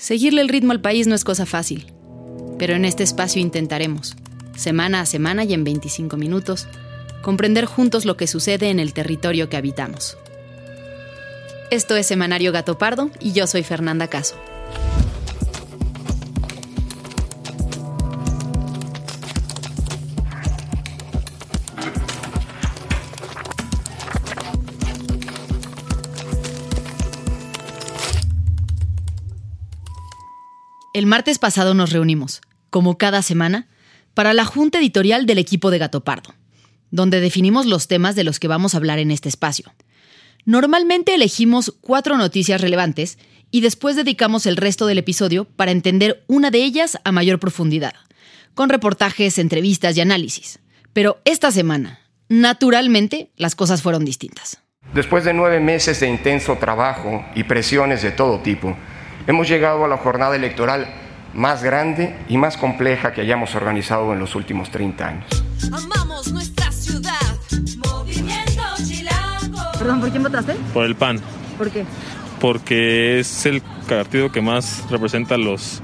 Seguirle el ritmo al país no es cosa fácil, pero en este espacio intentaremos, semana a semana y en 25 minutos, comprender juntos lo que sucede en el territorio que habitamos. Esto es Semanario Gato Pardo y yo soy Fernanda Caso. El martes pasado nos reunimos, como cada semana, para la junta editorial del equipo de Gato Pardo, donde definimos los temas de los que vamos a hablar en este espacio. Normalmente elegimos cuatro noticias relevantes y después dedicamos el resto del episodio para entender una de ellas a mayor profundidad, con reportajes, entrevistas y análisis. Pero esta semana, naturalmente, las cosas fueron distintas. Después de nueve meses de intenso trabajo y presiones de todo tipo, hemos llegado a la jornada electoral más grande y más compleja que hayamos organizado en los últimos 30 años. Amamos nuestra ciudad. Movimiento Chilango. Perdón, ¿por quién votaste? Por el PAN, ¿Por qué? porque es el partido que más representa los,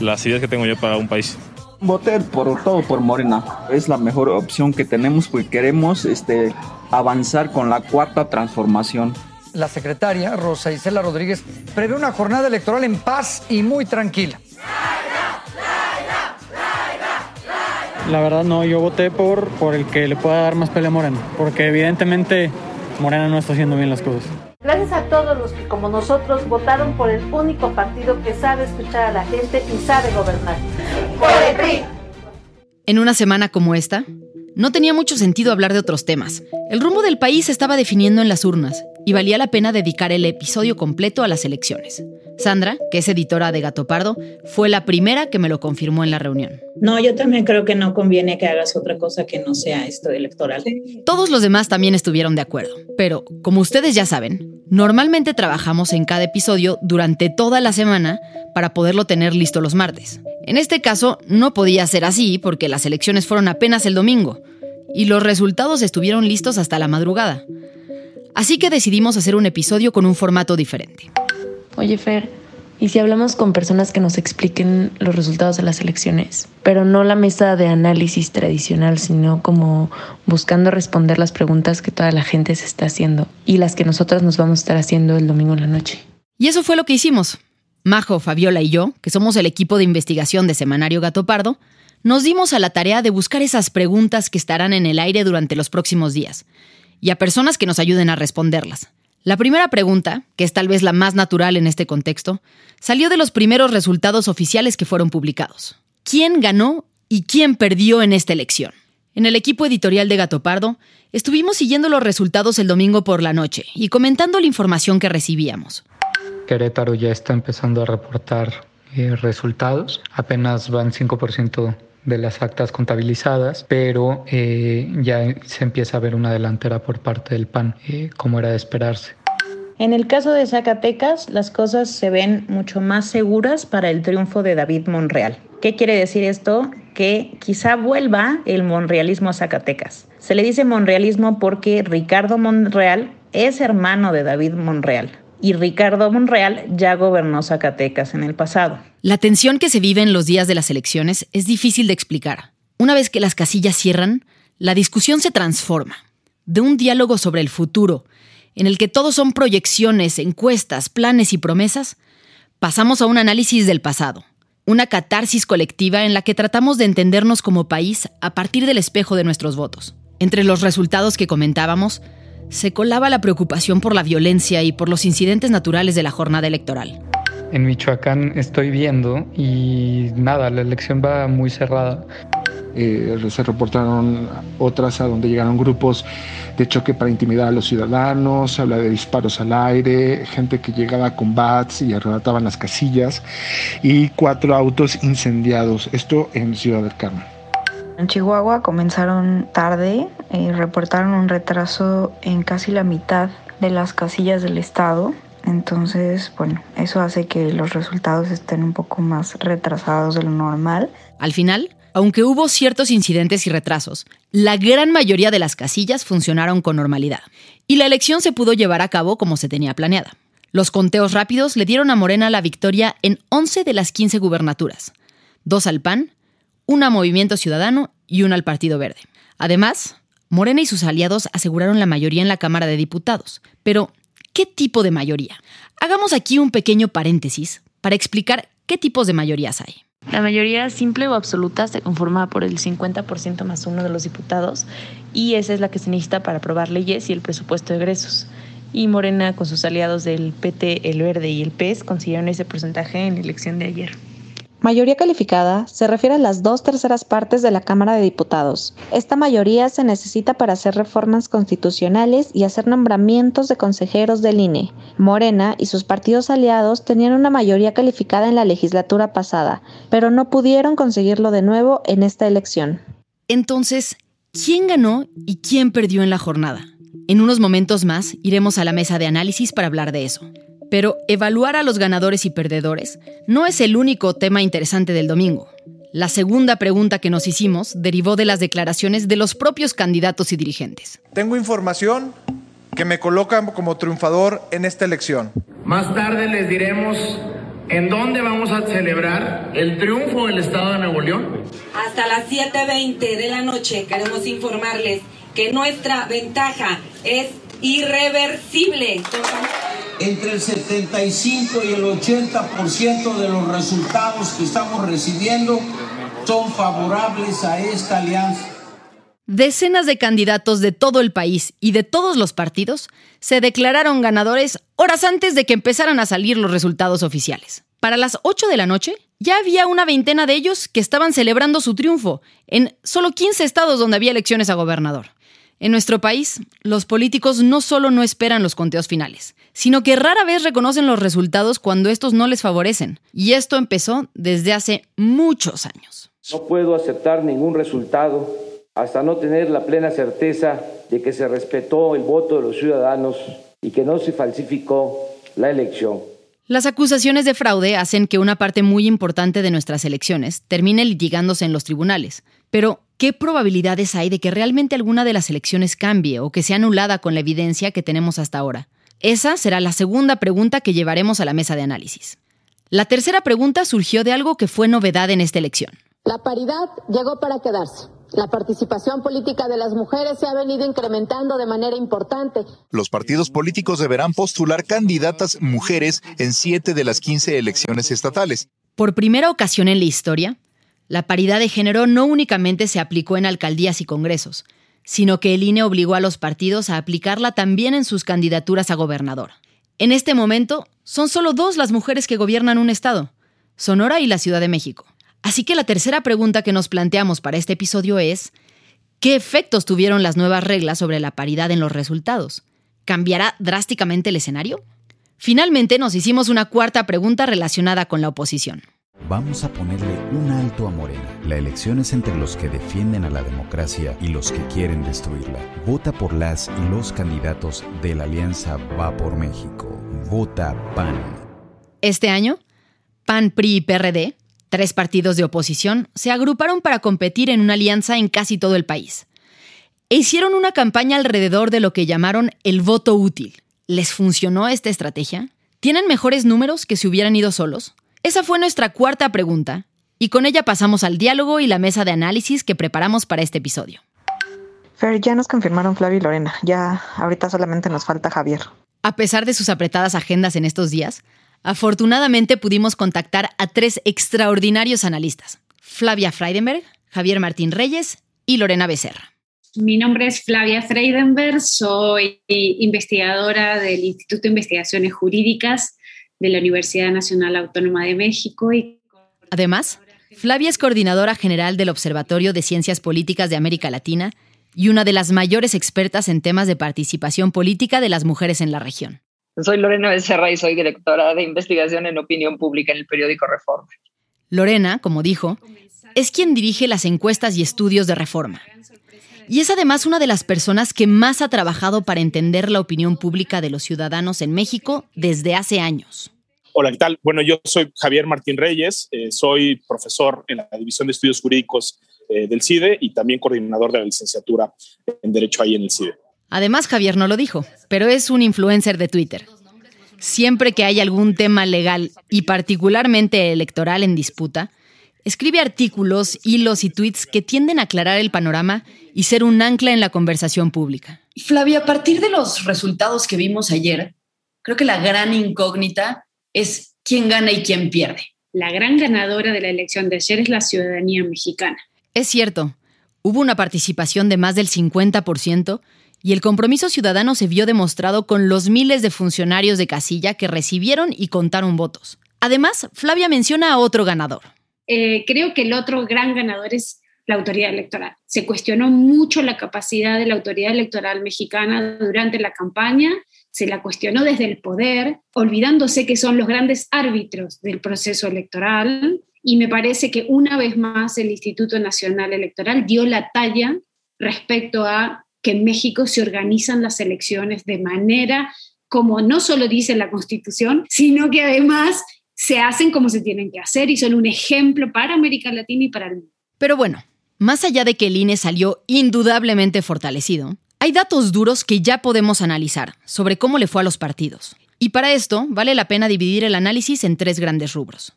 las ideas que tengo yo para un país. Voté por todo por Morena. Es la mejor opción que tenemos porque queremos este, avanzar con la cuarta transformación. La secretaria, Rosa Isela Rodríguez, prevé una jornada electoral en paz y muy tranquila. La verdad no, yo voté por, por el que le pueda dar más pelea a Morena, porque evidentemente Morena no está haciendo bien las cosas. Gracias a todos los que como nosotros votaron por el único partido que sabe escuchar a la gente y sabe gobernar. Por el PRI. En una semana como esta, no tenía mucho sentido hablar de otros temas. El rumbo del país se estaba definiendo en las urnas y valía la pena dedicar el episodio completo a las elecciones. Sandra, que es editora de Gato Pardo, fue la primera que me lo confirmó en la reunión. No, yo también creo que no conviene que hagas otra cosa que no sea esto electoral. Todos los demás también estuvieron de acuerdo, pero como ustedes ya saben, normalmente trabajamos en cada episodio durante toda la semana para poderlo tener listo los martes. En este caso no podía ser así porque las elecciones fueron apenas el domingo y los resultados estuvieron listos hasta la madrugada. Así que decidimos hacer un episodio con un formato diferente. Oye, Fer, ¿y si hablamos con personas que nos expliquen los resultados de las elecciones? Pero no la mesa de análisis tradicional, sino como buscando responder las preguntas que toda la gente se está haciendo y las que nosotras nos vamos a estar haciendo el domingo en la noche. Y eso fue lo que hicimos. Majo, Fabiola y yo, que somos el equipo de investigación de Semanario Gato Pardo, nos dimos a la tarea de buscar esas preguntas que estarán en el aire durante los próximos días y a personas que nos ayuden a responderlas. La primera pregunta, que es tal vez la más natural en este contexto, salió de los primeros resultados oficiales que fueron publicados. ¿Quién ganó y quién perdió en esta elección? En el equipo editorial de Gato Pardo, estuvimos siguiendo los resultados el domingo por la noche y comentando la información que recibíamos. Querétaro ya está empezando a reportar eh, resultados. Apenas van 5% de las actas contabilizadas, pero eh, ya se empieza a ver una delantera por parte del PAN, eh, como era de esperarse. En el caso de Zacatecas, las cosas se ven mucho más seguras para el triunfo de David Monreal. ¿Qué quiere decir esto? Que quizá vuelva el monrealismo a Zacatecas. Se le dice monrealismo porque Ricardo Monreal es hermano de David Monreal y Ricardo Monreal ya gobernó Zacatecas en el pasado. La tensión que se vive en los días de las elecciones es difícil de explicar. Una vez que las casillas cierran, la discusión se transforma. De un diálogo sobre el futuro, en el que todos son proyecciones, encuestas, planes y promesas, pasamos a un análisis del pasado, una catarsis colectiva en la que tratamos de entendernos como país a partir del espejo de nuestros votos. Entre los resultados que comentábamos, se colaba la preocupación por la violencia y por los incidentes naturales de la jornada electoral. En Michoacán estoy viendo y nada, la elección va muy cerrada. eh, se reportaron otras a donde llegaron grupos de choque para intimidar a los ciudadanos, se habla de disparos al aire, gente que llegaba con bats y arrebataban las casillas y cuatro autos incendiados, esto en Ciudad del Carmen. En Chihuahua comenzaron tarde, y reportaron un retraso en casi la mitad de las casillas del estado. Entonces, bueno, eso hace que los resultados estén un poco más retrasados de lo normal. Al final, aunque hubo ciertos incidentes y retrasos, la gran mayoría de las casillas funcionaron con normalidad y la elección se pudo llevar a cabo como se tenía planeada. Los conteos rápidos le dieron a Morena la victoria en 11 de las 15 gubernaturas, dos al PAN, una a Movimiento Ciudadano y una al Partido Verde. Además, Morena y sus aliados aseguraron la mayoría en la Cámara de Diputados. Pero, ¿qué tipo de mayoría? Hagamos aquí un pequeño paréntesis para explicar qué tipos de mayorías hay. La mayoría simple o absoluta se conforma por el 50% más uno de los diputados y esa es la que se necesita para aprobar leyes y el presupuesto de egresos. Y Morena, con sus aliados del PT, el Verde y el PES, consiguieron ese porcentaje en la elección de ayer. Mayoría calificada se refiere a las dos terceras partes de la Cámara de Diputados. Esta mayoría se necesita para hacer reformas constitucionales y hacer nombramientos de consejeros del INE. Morena y sus partidos aliados tenían una mayoría calificada en la legislatura pasada, pero no pudieron conseguirlo de nuevo en esta elección. Entonces, ¿quién ganó y quién perdió en la jornada? En unos momentos más iremos a la mesa de análisis para hablar de eso. Pero evaluar a los ganadores y perdedores no es el único tema interesante del domingo. La segunda pregunta que nos hicimos derivó de las declaraciones de los propios candidatos y dirigentes. Tengo información que me coloca como triunfador en esta elección. Más tarde les diremos en dónde vamos a celebrar el triunfo del Estado de Nuevo León. Hasta las 7.20 de la noche queremos informarles que nuestra ventaja es irreversible. Entre el 75 y el 80% de los resultados que estamos recibiendo son favorables a esta alianza. Decenas de candidatos de todo el país y de todos los partidos se declararon ganadores horas antes de que empezaran a salir los resultados oficiales. Para las 8 de la noche, ya había una veintena de ellos que estaban celebrando su triunfo en solo 15 estados donde había elecciones a gobernador. En nuestro país, los políticos no solo no esperan los conteos finales, sino que rara vez reconocen los resultados cuando estos no les favorecen. Y esto empezó desde hace muchos años. No puedo aceptar ningún resultado hasta no tener la plena certeza de que se respetó el voto de los ciudadanos y que no se falsificó la elección. Las acusaciones de fraude hacen que una parte muy importante de nuestras elecciones termine litigándose en los tribunales. Pero, ¿qué probabilidades hay de que realmente alguna de las elecciones cambie o que sea anulada con la evidencia que tenemos hasta ahora? Esa será la segunda pregunta que llevaremos a la mesa de análisis. La tercera pregunta surgió de algo que fue novedad en esta elección. La paridad llegó para quedarse. La participación política de las mujeres se ha venido incrementando de manera importante. Los partidos políticos deberán postular candidatas mujeres en siete de las 15 elecciones estatales. Por primera ocasión en la historia, la paridad de género no únicamente se aplicó en alcaldías y congresos, sino que el INE obligó a los partidos a aplicarla también en sus candidaturas a gobernador. En este momento, son solo dos las mujeres que gobiernan un estado, Sonora y la Ciudad de México. Así que la tercera pregunta que nos planteamos para este episodio es, ¿qué efectos tuvieron las nuevas reglas sobre la paridad en los resultados? ¿Cambiará drásticamente el escenario? Finalmente nos hicimos una cuarta pregunta relacionada con la oposición. Vamos a ponerle un alto a Morena. La elección es entre los que defienden a la democracia y los que quieren destruirla. Vota por las y los candidatos de la alianza Va por México. Vota PAN. Este año, PAN, PRI y PRD Tres partidos de oposición se agruparon para competir en una alianza en casi todo el país. E hicieron una campaña alrededor de lo que llamaron el voto útil. ¿Les funcionó esta estrategia? ¿Tienen mejores números que si hubieran ido solos? Esa fue nuestra cuarta pregunta, y con ella pasamos al diálogo y la mesa de análisis que preparamos para este episodio. Fer, ya nos confirmaron Flavio y Lorena. Ya ahorita solamente nos falta Javier. A pesar de sus apretadas agendas en estos días, Afortunadamente pudimos contactar a tres extraordinarios analistas, Flavia Freidenberg, Javier Martín Reyes y Lorena Becerra. Mi nombre es Flavia Freidenberg, soy investigadora del Instituto de Investigaciones Jurídicas de la Universidad Nacional Autónoma de México. Y... Además, Flavia es coordinadora general del Observatorio de Ciencias Políticas de América Latina y una de las mayores expertas en temas de participación política de las mujeres en la región. Soy Lorena Becerra y soy directora de investigación en opinión pública en el periódico Reforma. Lorena, como dijo, es quien dirige las encuestas y estudios de Reforma. Y es además una de las personas que más ha trabajado para entender la opinión pública de los ciudadanos en México desde hace años. Hola, ¿qué tal? Bueno, yo soy Javier Martín Reyes, eh, soy profesor en la División de Estudios Jurídicos eh, del CIDE y también coordinador de la licenciatura en Derecho ahí en el CIDE. Además, Javier no lo dijo, pero es un influencer de Twitter. Siempre que hay algún tema legal y particularmente electoral en disputa, escribe artículos, hilos y tweets que tienden a aclarar el panorama y ser un ancla en la conversación pública. Flavia, a partir de los resultados que vimos ayer, creo que la gran incógnita es quién gana y quién pierde. La gran ganadora de la elección de ayer es la ciudadanía mexicana. Es cierto, hubo una participación de más del 50% y el compromiso ciudadano se vio demostrado con los miles de funcionarios de casilla que recibieron y contaron votos. Además, Flavia menciona a otro ganador. Eh, creo que el otro gran ganador es la autoridad electoral. Se cuestionó mucho la capacidad de la autoridad electoral mexicana durante la campaña se la cuestionó desde el poder, olvidándose que son los grandes árbitros del proceso electoral. Y me parece que una vez más el Instituto Nacional Electoral dio la talla respecto a que en México se organizan las elecciones de manera como no solo dice la Constitución, sino que además se hacen como se tienen que hacer y son un ejemplo para América Latina y para el mundo. Pero bueno, más allá de que el INE salió indudablemente fortalecido, hay datos duros que ya podemos analizar sobre cómo le fue a los partidos. Y para esto vale la pena dividir el análisis en tres grandes rubros.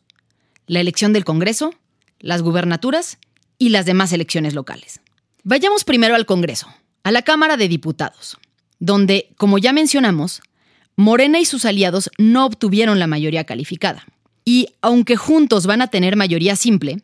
La elección del Congreso, las gubernaturas y las demás elecciones locales. Vayamos primero al Congreso, a la Cámara de Diputados, donde, como ya mencionamos, Morena y sus aliados no obtuvieron la mayoría calificada. Y aunque juntos van a tener mayoría simple,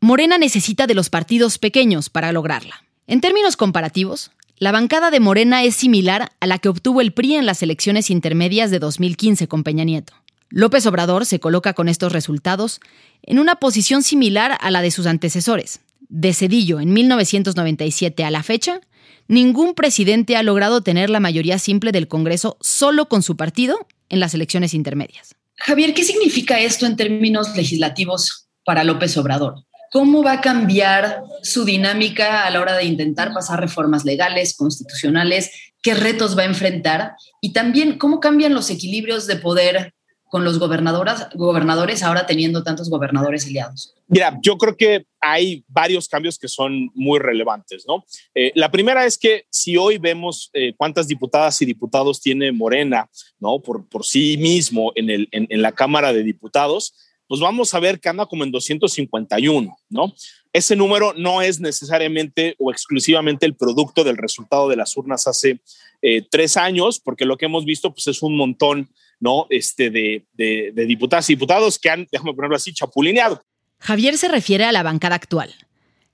Morena necesita de los partidos pequeños para lograrla. En términos comparativos, la bancada de Morena es similar a la que obtuvo el PRI en las elecciones intermedias de 2015 con Peña Nieto. López Obrador se coloca con estos resultados en una posición similar a la de sus antecesores. De Cedillo en 1997 a la fecha, ningún presidente ha logrado tener la mayoría simple del Congreso solo con su partido en las elecciones intermedias. Javier, ¿qué significa esto en términos legislativos para López Obrador? ¿Cómo va a cambiar su dinámica a la hora de intentar pasar reformas legales, constitucionales? ¿Qué retos va a enfrentar? Y también, ¿cómo cambian los equilibrios de poder con los gobernadores ahora teniendo tantos gobernadores aliados? Mira, yo creo que hay varios cambios que son muy relevantes, ¿no? Eh, la primera es que si hoy vemos eh, cuántas diputadas y diputados tiene Morena, ¿no? Por, por sí mismo en, el, en la Cámara de Diputados, pues vamos a ver que anda como en 251, ¿no? Ese número no es necesariamente o exclusivamente el producto del resultado de las urnas hace eh, tres años, porque lo que hemos visto pues es un montón, ¿no? Este de, de, de diputadas y diputados que han, déjame ponerlo así, chapulineado. Javier se refiere a la bancada actual,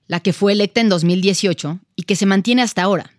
la que fue electa en 2018 y que se mantiene hasta ahora.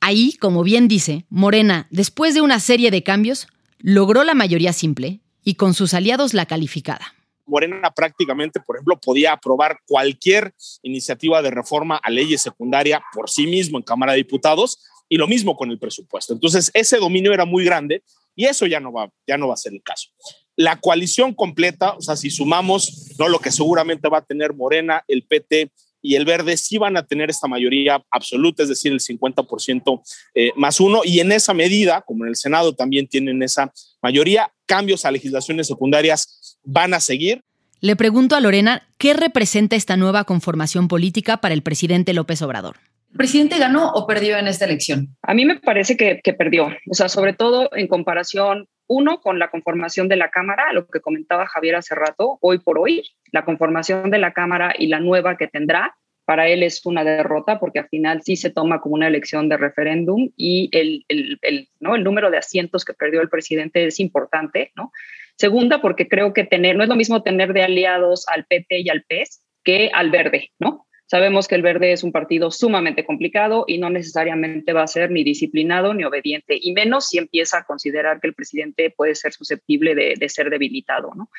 Ahí, como bien dice, Morena, después de una serie de cambios, logró la mayoría simple y con sus aliados la calificada. Morena prácticamente, por ejemplo, podía aprobar cualquier iniciativa de reforma a leyes secundaria por sí mismo en Cámara de Diputados y lo mismo con el presupuesto. Entonces, ese dominio era muy grande y eso ya no va, ya no va a ser el caso. La coalición completa, o sea, si sumamos ¿no? lo que seguramente va a tener Morena, el PT y el Verde, sí van a tener esta mayoría absoluta, es decir, el 50% eh, más uno. Y en esa medida, como en el Senado también tienen esa mayoría, cambios a legislaciones secundarias van a seguir. Le pregunto a Lorena, ¿qué representa esta nueva conformación política para el presidente López Obrador? ¿El presidente ganó o perdió en esta elección? A mí me parece que, perdió, o sea, sobre todo en comparación, uno, con la conformación de la Cámara, lo que comentaba Javier hace rato, hoy por hoy, la conformación de la Cámara y la nueva que tendrá, para él es una derrota porque al final sí se toma como una elección de referéndum y el, el, el, ¿no? el número de asientos que perdió el presidente es importante, ¿no? Segunda, porque creo que tener, no es lo mismo tener de aliados al PT y al PES que al Verde, ¿no? Sabemos que el Verde es un partido sumamente complicado y no necesariamente va a ser ni disciplinado ni obediente, y menos si empieza a considerar que el presidente puede ser susceptible de, ser debilitado, ¿no?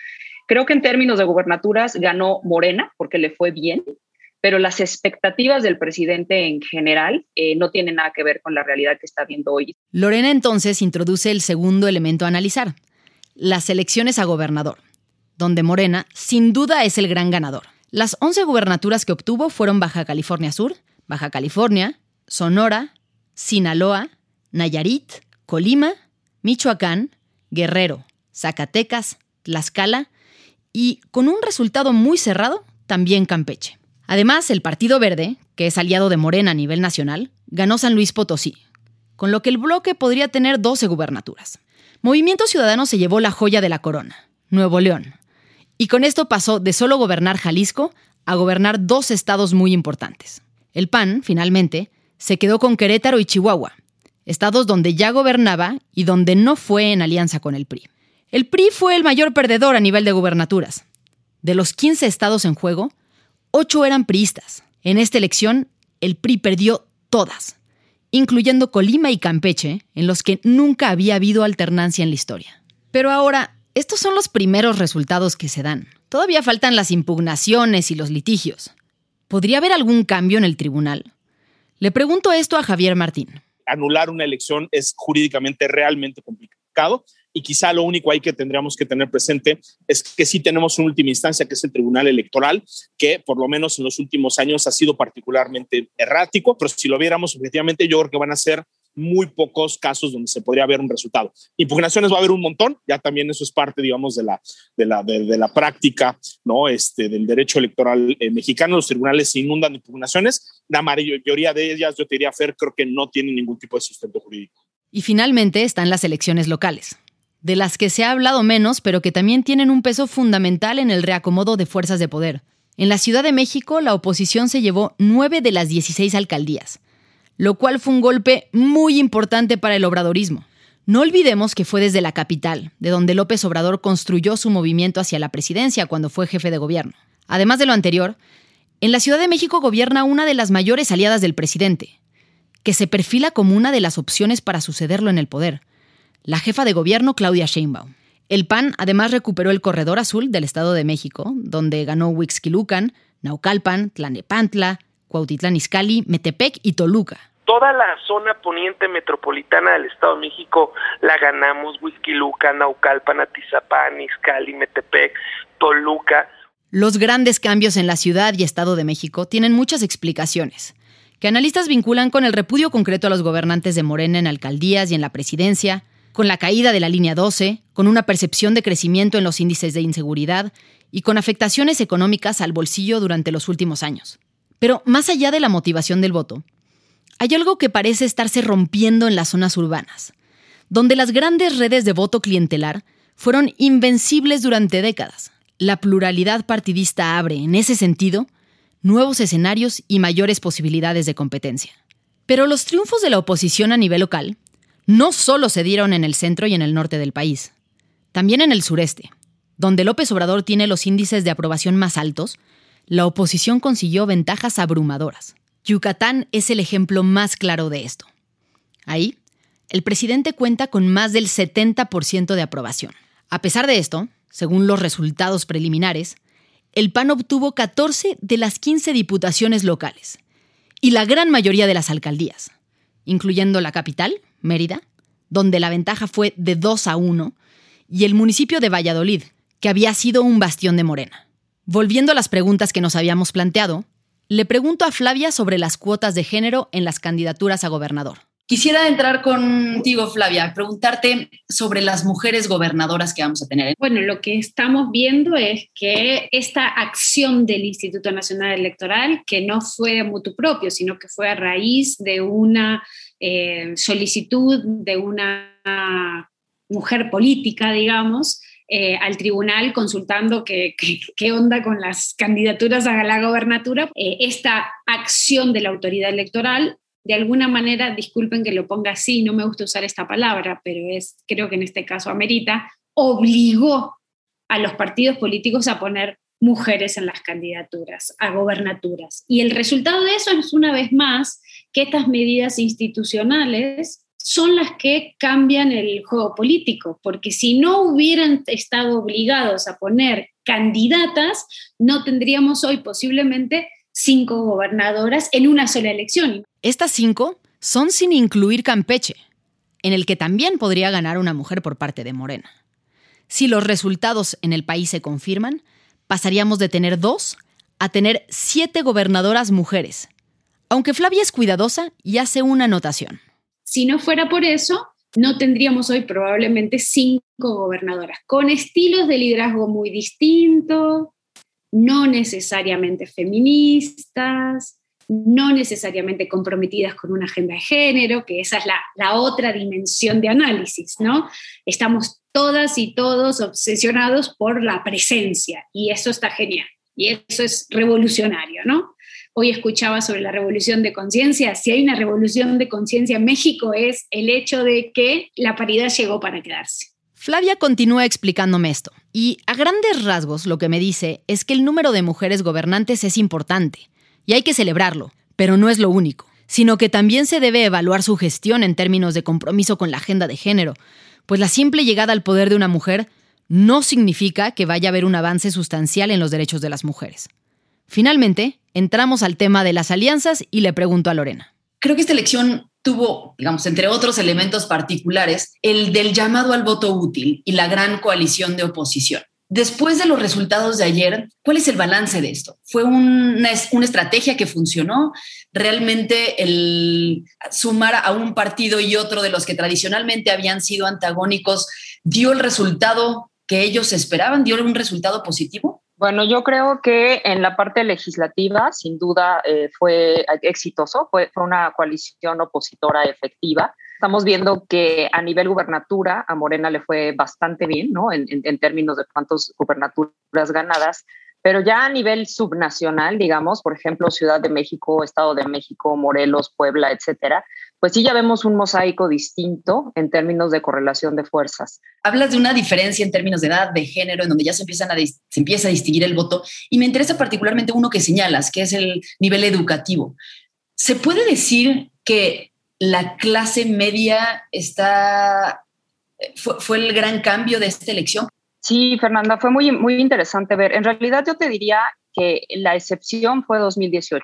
Creo que en términos de gubernaturas ganó Morena porque le fue bien, pero las expectativas del presidente en general eh, no tienen nada que ver con la realidad que está viendo hoy. Lorena entonces introduce el segundo elemento a analizar, las elecciones a gobernador, donde Morena sin duda es el gran ganador. Las 11 gubernaturas que obtuvo fueron Baja California Sur, Baja California, Sonora, Sinaloa, Nayarit, Colima, Michoacán, Guerrero, Zacatecas, Tlaxcala y, con un resultado muy cerrado, también Campeche. Además, el Partido Verde, que es aliado de Morena a nivel nacional, ganó San Luis Potosí, con lo que el bloque podría tener 12 gubernaturas. Movimiento Ciudadano se llevó la joya de la corona, Nuevo León, y con esto pasó de solo gobernar Jalisco a gobernar dos estados muy importantes. El PAN, finalmente, se quedó con Querétaro y Chihuahua, estados donde ya gobernaba y donde no fue en alianza con el PRI. El PRI fue el mayor perdedor a nivel de gubernaturas. De los 15 estados en juego, Ocho eran priistas. En esta elección, el PRI perdió todas, incluyendo Colima y Campeche, en los que nunca había habido alternancia en la historia. Pero ahora, estos son los primeros resultados que se dan. Todavía faltan las impugnaciones y los litigios. ¿Podría haber algún cambio en el tribunal? Le pregunto esto a Javier Martín. Anular una elección es jurídicamente realmente complicado y quizá lo único ahí que tendríamos que tener presente es que sí tenemos una última instancia, que es el Tribunal Electoral, que por lo menos en los últimos años ha sido particularmente errático, pero si lo viéramos objetivamente, yo creo que van a ser muy pocos casos donde se podría ver un resultado. Impugnaciones va a haber un montón, ya también eso es parte, digamos, de la, de la, de, la práctica, ¿no? Este, del derecho electoral eh, mexicano. Los tribunales se inundan de impugnaciones. La mayoría de ellas, yo te diría, Fer, creo que no tienen ningún tipo de sustento jurídico. Y finalmente están las elecciones locales de las que se ha hablado menos, pero que también tienen un peso fundamental en el reacomodo de fuerzas de poder. En la Ciudad de México, la oposición se llevó nueve de las 16 alcaldías, lo cual fue un golpe muy importante para el obradorismo. No olvidemos que fue desde la capital, de donde López Obrador construyó su movimiento hacia la presidencia cuando fue jefe de gobierno. Además de lo anterior, en la Ciudad de México gobierna una de las mayores aliadas del presidente, que se perfila como una de las opciones para sucederlo en el poder la jefa de gobierno Claudia Sheinbaum. El PAN además recuperó el corredor azul del Estado de México, donde ganó Huixquilucan, Naucalpan, Tlanepantla, Cuautitlán Izcalli, Metepec y Toluca. Toda la zona poniente metropolitana del Estado de México la ganamos, Huixquilucan, Naucalpan, Atizapán, Izcalli, Metepec, Toluca. Los grandes cambios en la ciudad y Estado de México tienen muchas explicaciones, que analistas vinculan con el repudio concreto a los gobernantes de Morena en alcaldías y en la presidencia, con la caída de la línea 12, con una percepción de crecimiento en los índices de inseguridad y con afectaciones económicas al bolsillo durante los últimos años. Pero más allá de la motivación del voto, hay algo que parece estarse rompiendo en las zonas urbanas, donde las grandes redes de voto clientelar fueron invencibles durante décadas. La pluralidad partidista abre, en ese sentido, nuevos escenarios y mayores posibilidades de competencia. Pero los triunfos de la oposición a nivel local no solo se dieron en el centro y en el norte del país, también en el sureste, donde López Obrador tiene los índices de aprobación más altos, la oposición consiguió ventajas abrumadoras. Yucatán es el ejemplo más claro de esto. Ahí, el presidente cuenta con más del 70% de aprobación. A pesar de esto, según los resultados preliminares, el PAN obtuvo 14 de las 15 diputaciones locales y la gran mayoría de las alcaldías, incluyendo la capital, Mérida, donde la ventaja fue de 2 a 1, y el municipio de Valladolid, que había sido un bastión de Morena. Volviendo a las preguntas que nos habíamos planteado, le pregunto a Flavia sobre las cuotas de género en las candidaturas a gobernador. Quisiera entrar contigo, Flavia, preguntarte sobre las mujeres gobernadoras que vamos a tener. Bueno, lo que estamos viendo es que esta acción del Instituto Nacional Electoral, que no fue de mutuo propio, sino que fue a raíz de una eh, solicitud de una mujer política, digamos, eh, al tribunal consultando qué, onda con las candidaturas a la gobernatura. Eh, esta acción de la autoridad electoral, de alguna manera, disculpen que lo ponga así, no me gusta usar esta palabra, pero es, creo que en este caso amerita, obligó a los partidos políticos a poner mujeres en las candidaturas a gobernaturas. Y el resultado de eso es, una vez más, que estas medidas institucionales son las que cambian el juego político, porque si no hubieran estado obligados a poner candidatas, no tendríamos hoy posiblemente cinco gobernadoras en una sola elección. Estas cinco son sin incluir Campeche, en el que también podría ganar una mujer por parte de Morena. Si los resultados en el país se confirman, pasaríamos de tener dos a tener siete gobernadoras mujeres, aunque Flavia es cuidadosa y hace una anotación. Si no fuera por eso, no tendríamos hoy probablemente cinco gobernadoras, con estilos de liderazgo muy distintos, no necesariamente feministas, no necesariamente comprometidas con una agenda de género, que esa es la, otra dimensión de análisis, ¿no? Estamos todas y todos obsesionados por la presencia y eso está genial y eso es revolucionario, ¿no? Hoy escuchaba sobre la revolución de conciencia. Si hay una revolución de conciencia en México es el hecho de que la paridad llegó para quedarse. Flavia continúa explicándome esto, y a grandes rasgos lo que me dice es que el número de mujeres gobernantes es importante, y hay que celebrarlo, pero no es lo único, sino que también se debe evaluar su gestión en términos de compromiso con la agenda de género, pues la simple llegada al poder de una mujer no significa que vaya a haber un avance sustancial en los derechos de las mujeres. Finalmente, entramos al tema de las alianzas y le pregunto a Lorena. Creo que esta elección tuvo, digamos, entre otros elementos particulares, el del llamado al voto útil y la gran coalición de oposición. Después de los resultados de ayer, ¿cuál es el balance de esto? ¿Fue una, una, estrategia que funcionó? ¿Realmente el sumar a un partido y otro de los que tradicionalmente habían sido antagónicos dio el resultado que ellos esperaban? ¿Dio un resultado positivo? Bueno, yo creo que en la parte legislativa, sin duda, eh, fue exitoso, fue, una coalición opositora efectiva. Estamos viendo que a nivel gubernatura a Morena le fue bastante bien, ¿no? En, en, en términos de cuántas gubernaturas ganadas, pero ya a nivel subnacional, digamos, por ejemplo, Ciudad de México, Estado de México, Morelos, Puebla, etcétera, pues sí ya vemos un mosaico distinto en términos de correlación de fuerzas. Hablas de una diferencia en términos de edad, de género, en donde ya se, empiezan a se empieza a distinguir el voto, y me interesa particularmente uno que señalas, que es el nivel educativo. ¿Se puede decir que la clase media está, fue, fue el gran cambio de esta elección? Sí, Fernanda, fue muy, muy interesante ver. En realidad yo te diría que la excepción fue 2018.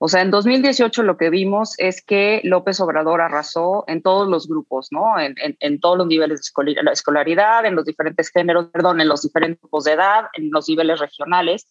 O sea, en 2018 lo que vimos es que López Obrador arrasó en todos los grupos, ¿no? En, todos los niveles de escolaridad, en los diferentes géneros, perdón, en los diferentes grupos de edad, en los niveles regionales.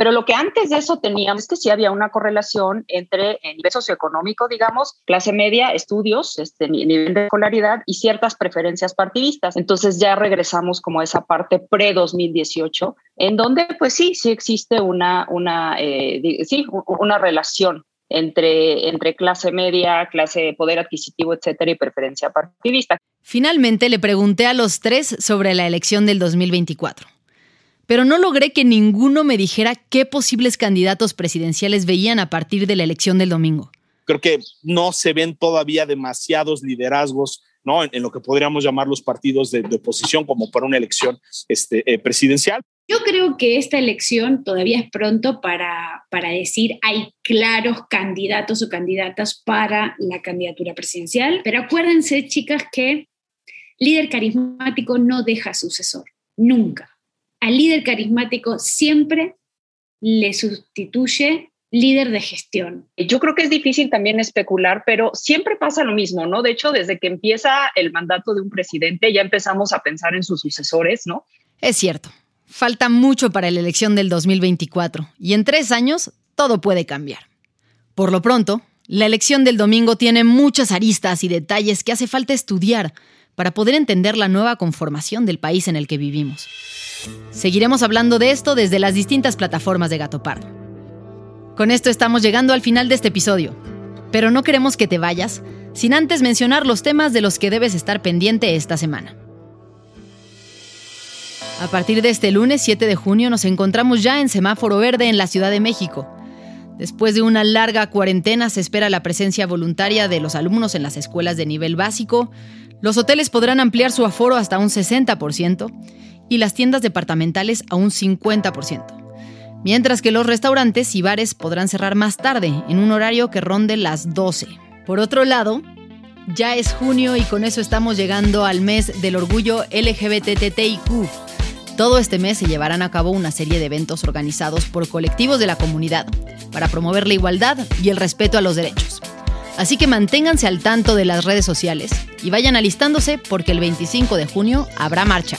Pero lo que antes de eso teníamos es que sí había una correlación entre el nivel socioeconómico, digamos, clase media, estudios, este, nivel de escolaridad y ciertas preferencias partidistas. Entonces ya regresamos como a esa parte pre-2018, en donde pues sí, sí existe una, una, eh, sí, una relación entre, entre clase media, clase de poder adquisitivo, etcétera, y preferencia partidista. Finalmente le pregunté a los tres sobre la elección del 2024 pero no logré que ninguno me dijera qué posibles candidatos presidenciales veían a partir de la elección del domingo. Creo que no se ven todavía demasiados liderazgos ¿no? en, en lo que podríamos llamar los partidos de, de oposición como para una elección este, eh, presidencial. Yo creo que esta elección todavía es pronto para, para decir hay claros candidatos o candidatas para la candidatura presidencial, pero acuérdense, chicas, que líder carismático no deja sucesor, nunca al líder carismático siempre le sustituye líder de gestión. Yo creo que es difícil también especular, pero siempre pasa lo mismo, ¿no? De hecho, desde que empieza el mandato de un presidente, ya empezamos a pensar en sus sucesores, ¿no? Es cierto. Falta mucho para la elección del 2024 y en tres años todo puede cambiar. Por lo pronto, la elección del domingo tiene muchas aristas y detalles que hace falta estudiar para poder entender la nueva conformación del país en el que vivimos. Seguiremos hablando de esto desde las distintas plataformas de Gato Pardo. Con esto estamos llegando al final de este episodio, pero no queremos que te vayas sin antes mencionar los temas de los que debes estar pendiente esta semana. A partir de este lunes 7 de junio nos encontramos ya en semáforo verde en la Ciudad de México. Después de una larga cuarentena se espera la presencia voluntaria de los alumnos en las escuelas de nivel básico, los hoteles podrán ampliar su aforo hasta un 60% y las tiendas departamentales a un 50%, mientras que los restaurantes y bares podrán cerrar más tarde, en un horario que ronde las 12. Por otro lado, ya es junio y con eso estamos llegando al mes del orgullo LGBTTIQ Todo este mes se llevarán a cabo una serie de eventos organizados por colectivos de la comunidad para promover la igualdad y el respeto a los derechos. Así que manténganse al tanto de las redes sociales y vayan alistándose porque el 25 de junio habrá marcha.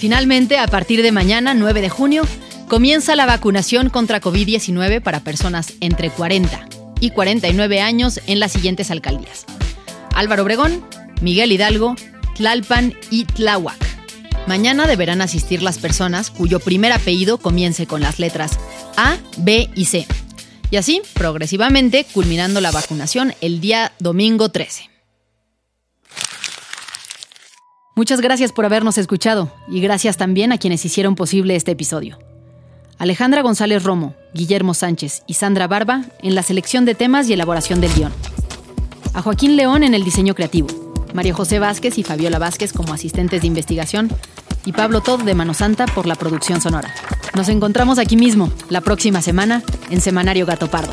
Finalmente, a partir de mañana, 9 de junio, comienza la vacunación contra COVID-19 para personas entre 40 y 49 años en las siguientes alcaldías. Álvaro Obregón, Miguel Hidalgo, Tlalpan y Tláhuac. Mañana deberán asistir las personas cuyo primer apellido comience con las letras A, B y C. Y así, progresivamente, culminando la vacunación el día domingo 13. Muchas gracias por habernos escuchado y gracias también a quienes hicieron posible este episodio. Alejandra González Romo, Guillermo Sánchez y Sandra Barba en la selección de temas y elaboración del guion. A Joaquín León en el diseño creativo. María José Vázquez y Fabiola Vázquez como asistentes de investigación y Pablo Todd de Mano Santa por la producción sonora. Nos encontramos aquí mismo, la próxima semana, en Semanario Gato Pardo.